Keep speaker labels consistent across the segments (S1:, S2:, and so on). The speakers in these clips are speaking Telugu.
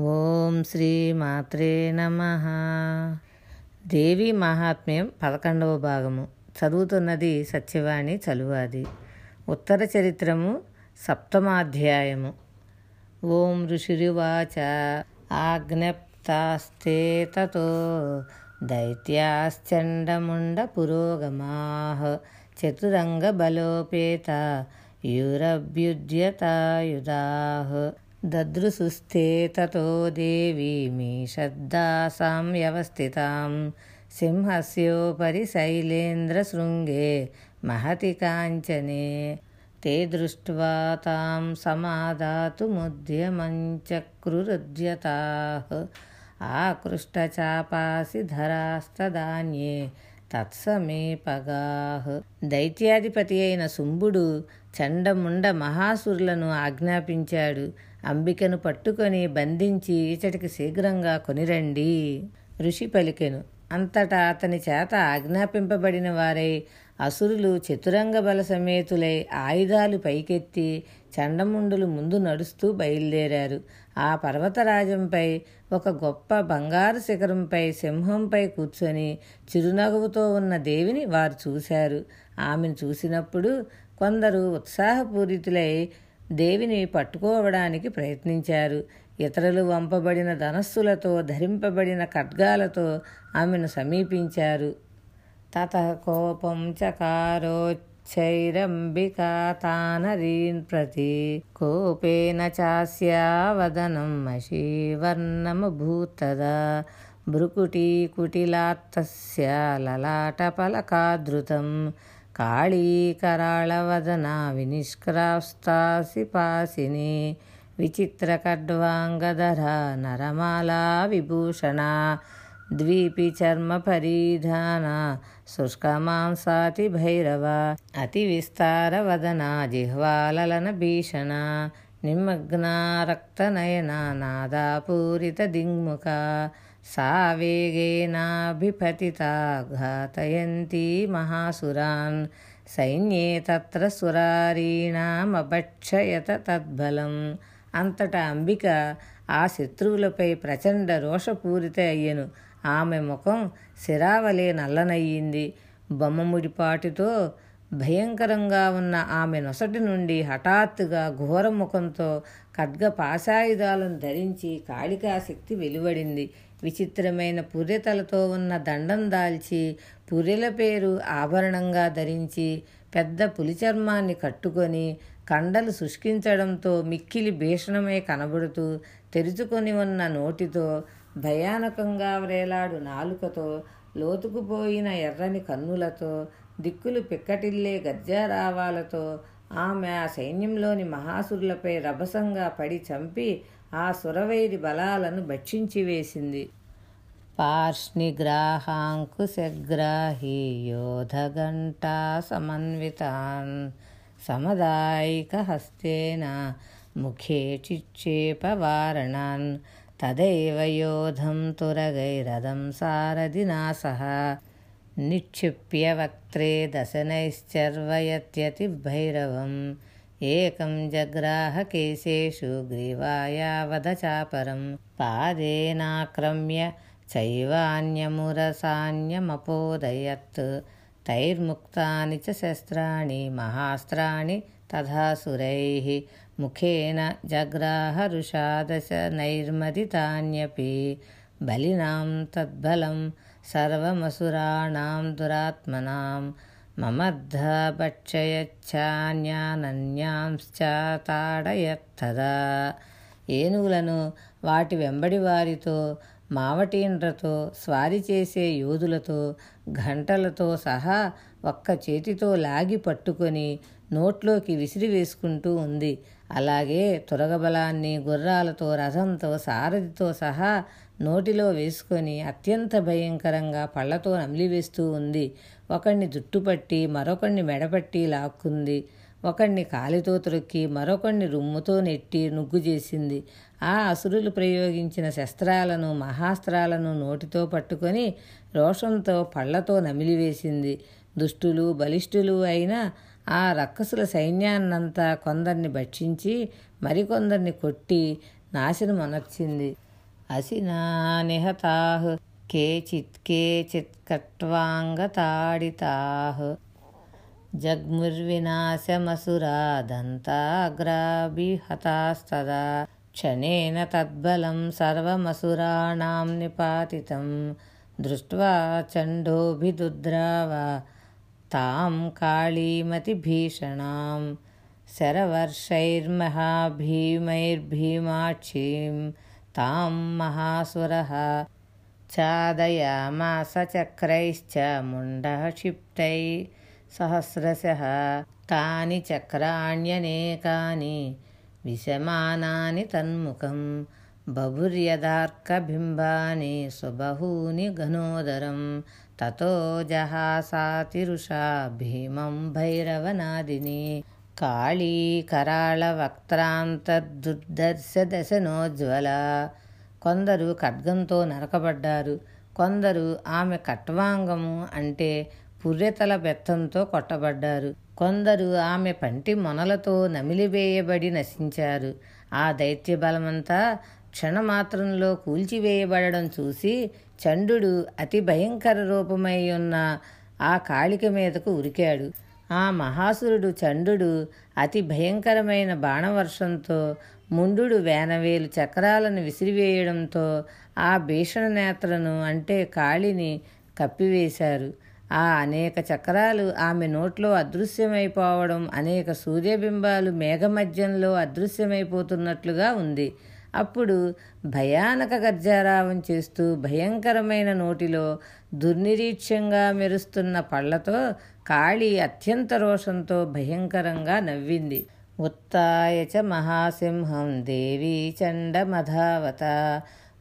S1: ఓం శ్రీ మాత్రే నమ. దేవి మహాత్మ్యం పదకొండవ భాగము. చదువుతున్నది సత్యవాణి చలువాది. ఉత్తర చరిత్రము సప్తమాధ్యాయము. ఓం ఋషిరివాచ. ఆజ్ఞప్తాస్తే తతో దైత్యాశ్చండముండ పురోగమా. చతురంగబలోపేత యూరభ్యుద్యతాయుధా. దదృశుస్తే తతో దేవీమి శ్రద్ధాసాం వ్యవస్థితాం సింహస్యోపరి శైలేంద్రశృంగే మహతి కాంచనే. తే దృష్ట్వా తాం సమాదాతుముద్యమంచక్రురుద్యతాః ఆకృష్టచాపాసి ధరాస్తదాన్యే తత్సమీపగాః దైత్యాధిపతి అయిన శుంభుడు చండముండ మహాసురులను ఆజ్ఞాపించాడు. అంబికను పట్టుకొని బంధించి ఇచటికి శీఘ్రంగా కొనిరండి. ఋషి పలికెను. అంతటా అతని చేత ఆజ్ఞాపింపబడిన వారై అసురులు చతురంగ బల సమేతులై ఆయుధాలు పైకెత్తి చండముండులు ముందు నడుస్తూ బయలుదేరారు. ఆ పర్వతరాజంపై ఒక గొప్ప బంగారు శిఖరంపై సింహంపై కూర్చొని చిరునవ్వుతో ఉన్న దేవిని వారు చూశారు. ఆమెను చూసినప్పుడు కొందరు ఉత్సాహపూరితులై దేవిని పట్టుకోవడానికి ప్రయత్నించారు. ఇతరులు వంపబడిన ధనస్సులతో ధరింపబడిన ఖడ్గాలతో ఆమెను సమీపించారు. తత కోపం చకారోచ్చైరంబికా తానరీన్ ప్రతి కోపేన చాస్యావదనం మషీవర్ణమభూతదా భృకుటీ కుటిలాత్తస్య లలాటపలకాదృతం काळीकराळवदना विनिष्क्रास्तासिपासिनी विचित्रकड्वाङ्गधरा नरमाला विभूषणा द्वीपिचर्मपरिधाना शुष्कमांसातिभैरव अतिविस्तारवदना जिह्वालनभीषणा निमग्ना रक्तनयना नादापूरितदिङ्मुखा వదన జిహ్వాలన భీషణ నిమగ్న మహాసురాన్ సైన్యే తత్ర సురారీణామభక్షయత తద్బలం అంతటా అంబిక ఆ శత్రువులపై ప్రచండ రోషపూరిత అయ్యను। ఆమె ముఖం శిరావలే నల్లనయ్యింది। బొమ్మముడిపాటితో భయంకరంగా ఉన్న ఆమె నొసటి నుండి హఠాత్తుగా ఘోర ముఖంతో ఖడ్గ పాశాయుధాలను ధరించి కాళికాశక్తి వెలువడింది। విచిత్రమైన పుర్రెతలతో ఉన్న దండం దాల్చి పుర్రెల పేరు ఆభరణంగా ధరించి పెద్ద పులి చర్మాన్ని కట్టుకొని కండలు శుష్కించడంతో మిక్కిలి భీషణమై కనబడుతూ తెరుచుకొని ఉన్న నోటితో భయానకంగా వ్రేలాడు నాలుకతో లోతుకుపోయిన ఎర్రని కన్నులతో దిక్కులు పిక్కటిల్లే గర్జారావాలతో ఆమె ఆ సైన్యంలోని మహాసురులపై రభసంగా పడి చంపి ఆ సురవైరి బలాలను భక్షించి వేసింది. పార్ష్నిగ్రాహాంకుశగ్రాహి యోధఘంటా సమన్వితాన్ సమదాయిక హస్తేన ముఖే చిక్షేపవారణాన్ తదైవ యోధం తురగైరథం సారథినా సహ నిక్షిప్య వక్త్రే దశనైశ్చర్వయత్యతి భైరవం एकं जग्राहकेशेषु ग्रीवाया वधचापरं पादेनाक्रम्य चैवान्यमुरसान्यमपोदयत्। तैर्मुक्तानि च शस्त्राणि महास्त्राणि तथा सुरैः। मुखेन जग्राहरुषादशनैर्मदितान्यपि बलिनां तद्बलं सर्वमसुराणां दुरात्मनां మమర్ధభక్షయచ్చాన్యానన్యాంశ్చ తాడయత్తదా. ఏనుగులను వాటి వెంబడి వారితో మావటీండ్రతో స్వారి చేసే యోధులతో ఘంటలతో సహా ఒక్క చేతితో లాగి పట్టుకొని నోట్లోకి విసిరి వేసుకుంటూ ఉంది. అలాగే తురగబలాన్ని గుర్రాలతో రథంతో సారథితో సహా నోటిలో వేసుకొని అత్యంత భయంకరంగా పళ్ళతో నమిలివేస్తూ ఉంది. ఒకణ్ణి జుట్టుపట్టి మరొకణ్ణి మెడపట్టి లాక్కుంది. ఒకణ్ణి కాలితో త్రొక్కి మరొకణ్ణి రుమ్ముతో నెట్టి నుగ్గు చేసింది. ఆ అసురులు ప్రయోగించిన శస్త్రాలను మహాస్త్రాలను నోటితో పట్టుకొని రోషంతో పళ్ళతో నమిలివేసింది. దుష్టులు బలిష్ఠులు అయినా ఆ రక్కసుల సైన్యాన్నంతా కొందరిని భక్షించి మరికొందరిని కొట్టి నాశనమనర్చింది అసినా నిహతాహ్ కేచిత్ కేచిత్ కట్వాంగతాడితాహ్ జగ్ముర్వినాశమసురాదంతాగ్రాభిహతాస్తదా. క్షణేన తద్బలం సర్వమసురాణాం నిపాతితం. దృష్ట్వా చండోభిదుద్రావ. तां काळीमतिभीषणां शरवर्षैर्महाभीमैर्भीमाक्षीं तां महासुरः चादय मासचक्रैश्च मुण्डः क्षिप्तैः सहस्रशः। तानि चक्राण्यनेकानि विशमानानि तन्मुखम् బభుర్యదార్కబింబాని సుబహూని ఘనోదరం తతో జహాసాతిరుషా భీమం భైరవనాదిని. కాళీ కరాళ వక్త్రాంతర్దుర్దర్శ దశనోజ్వల కొందరు ఖడ్గంతో నరకబడ్డారు. కొందరు ఆమె కట్వాంగము అంటే పుర్రెతల బెత్తంతో కొట్టబడ్డారు. కొందరు ఆమె పంటి మొనలతో నమిలివేయబడి నశించారు. ఆ దైత్య బలమంతా క్షణమాత్రంలో కూల్చివేయబడడం చూసి చండు అతి భయంకర రూపమై ఉన్న ఆ కాళిక మీదకు ఉరికాడు. ఆ మహాసురుడు చండు అతి భయంకరమైన బాణవర్షంతో ముండు వేనవేలు చక్రాలను విసిరివేయడంతో ఆ భీషణ నేత్రను అంటే కాళిని కప్పివేశారు. ఆ అనేక చక్రాలు ఆమె నోట్లో అదృశ్యమైపోవడం అనేక సూర్యబింబాలు మేఘమధ్యంలో అదృశ్యమైపోతున్నట్లుగా ఉంది. అప్పుడు భయానక గర్జారావం చేస్తూ భయంకరమైన నోటిలో దుర్నిరీక్షంగా మెరుస్తున్న పళ్ళతో కాళి అత్యంత రోషంతో భయంకరంగా నవ్వింది. ఉత్య చ మహాసింహం దేవీ చండమధావత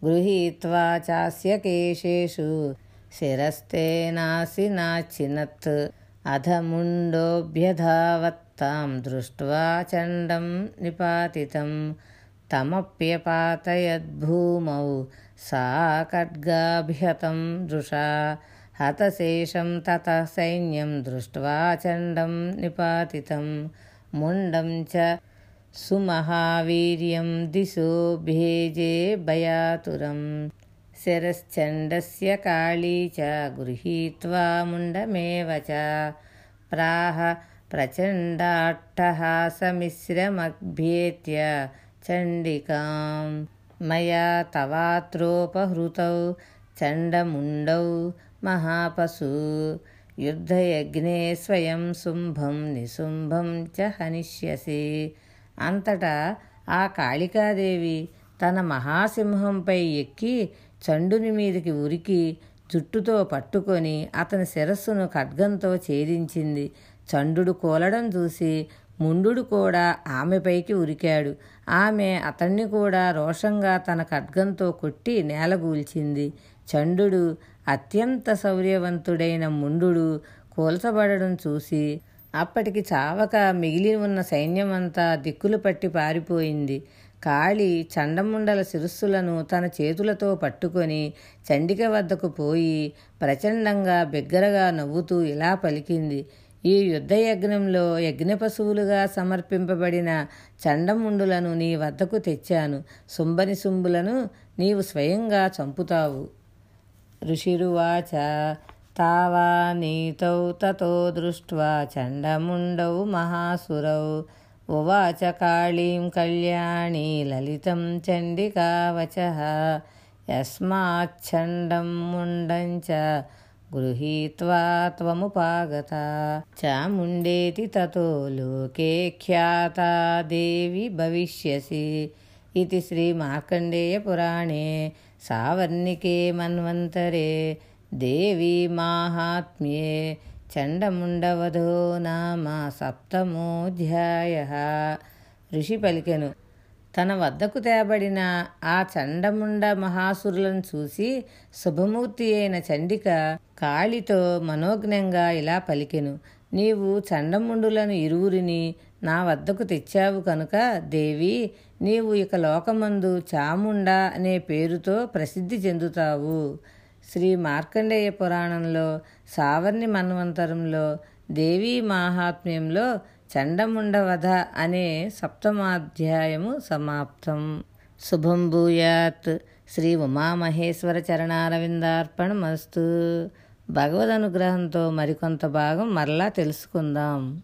S1: గృహీత్వా చాస్య కేశేషు శిరస్తేనాసినాచినత్ అధముండోభ్యధావత్తాం దృష్ట్వా చండం నిపాతితం तमप्यपातयद्भूमौ सा खड्गाभ्यतं दृशा हतशेषं ततः सैन्यं दृष्ट्वा चण्डं निपातितं मुण्डं च सुमहावीर्यं दिशो भेजे भयातुरं। शिरश्चण्डस्य काली च गृहीत्वा मुण्डमेव च प्राह प्रचण्डाट्टहासमिश्रमभ्येत्य చండికాం మయా తవాత్రోపహృతౌ చండముండౌ మహాపశు యుద్ధయజ్ఞే స్వయం శుంభం నిశుంభం చ హనిష్యసి అంతటా ఆ కాళికాదేవి తన మహాసింహంపై ఎక్కి చండుని మీదికి ఉరికి జుట్టుతో పట్టుకొని అతని శిరస్సును ఖడ్గంతో ఛేదించింది. చండు కూలడం చూసి ముండు కూడా ఆమెపైకి ఉరికాడు. ఆమె అతన్ని కూడా రోషంగా తన ఖడ్గంతో కొట్టి నేలగూల్చింది చండు అత్యంత శౌర్యవంతుడైన ముండు కూల్చబడడం చూసి అప్పటికి చావక మిగిలి ఉన్న సైన్యమంతా దిక్కులు పట్టి పారిపోయింది. కాళి చండముండల శిరస్సులను తన చేతులతో పట్టుకొని చండిక వద్దకు పోయి ప్రచండంగా బిగ్గరగా నవ్వుతూ ఇలా పలికింది. ఈ యుద్ధయజ్ఞంలో యజ్ఞ పశువులుగా సమర్పింపబడిన చండముండులను నీ వద్దకు తెచ్చాను. శుంభని శుంభులను నీవు స్వయంగా చంపుతావు. ఋషిరువాచ తావా నీతౌ తతో దృష్ట్వా చండముండౌ మహాసురౌ. ఉవాచ కాళీం కళ్యాణీ లలితం చండికావచ. యస్మాచ్ఛండం ముండం చ గృహీత్వా త్వముపాగత. చాముండేతి తతో లోకే ఖ్యాత దేవి భవిష్యసి ఇది శ్రీ మార్కండేయ పురాణే. సావర్ణికే మన్వంతరే దేవీ మాహాత్మ్యే. చండముండవధో నామ సప్తమోధ్యాయ. ఋషి పలికెను. తన వద్దకు తేబడిన ఆ చండముండ మహాసురులను చూసి శుభమూర్తి అయిన చండిక కాళితో మనోజ్ఞంగా ఇలా పలికెను నీవు చండముండులను ఇరువురిని నా వద్దకు తెచ్చావు కనుక దేవి నీవు ఇక లోకమందు చాముండ అనే పేరుతో ప్రసిద్ధి చెందుతావు. శ్రీ మార్కండేయ పురాణంలో సావర్ణి మన్వంతరంలో దేవీ మాహాత్మ్యంలో చండముండవధ అనే సప్తమాధ్యాయము సమాప్తం. శుభం భూయాత్. శ్రీ ఉమామహేశ్వర చరణారవిందార్పణమస్తు. భగవద్ అనుగ్రహంతో మరికొంత భాగం మరలా తెలుసుకుందాం.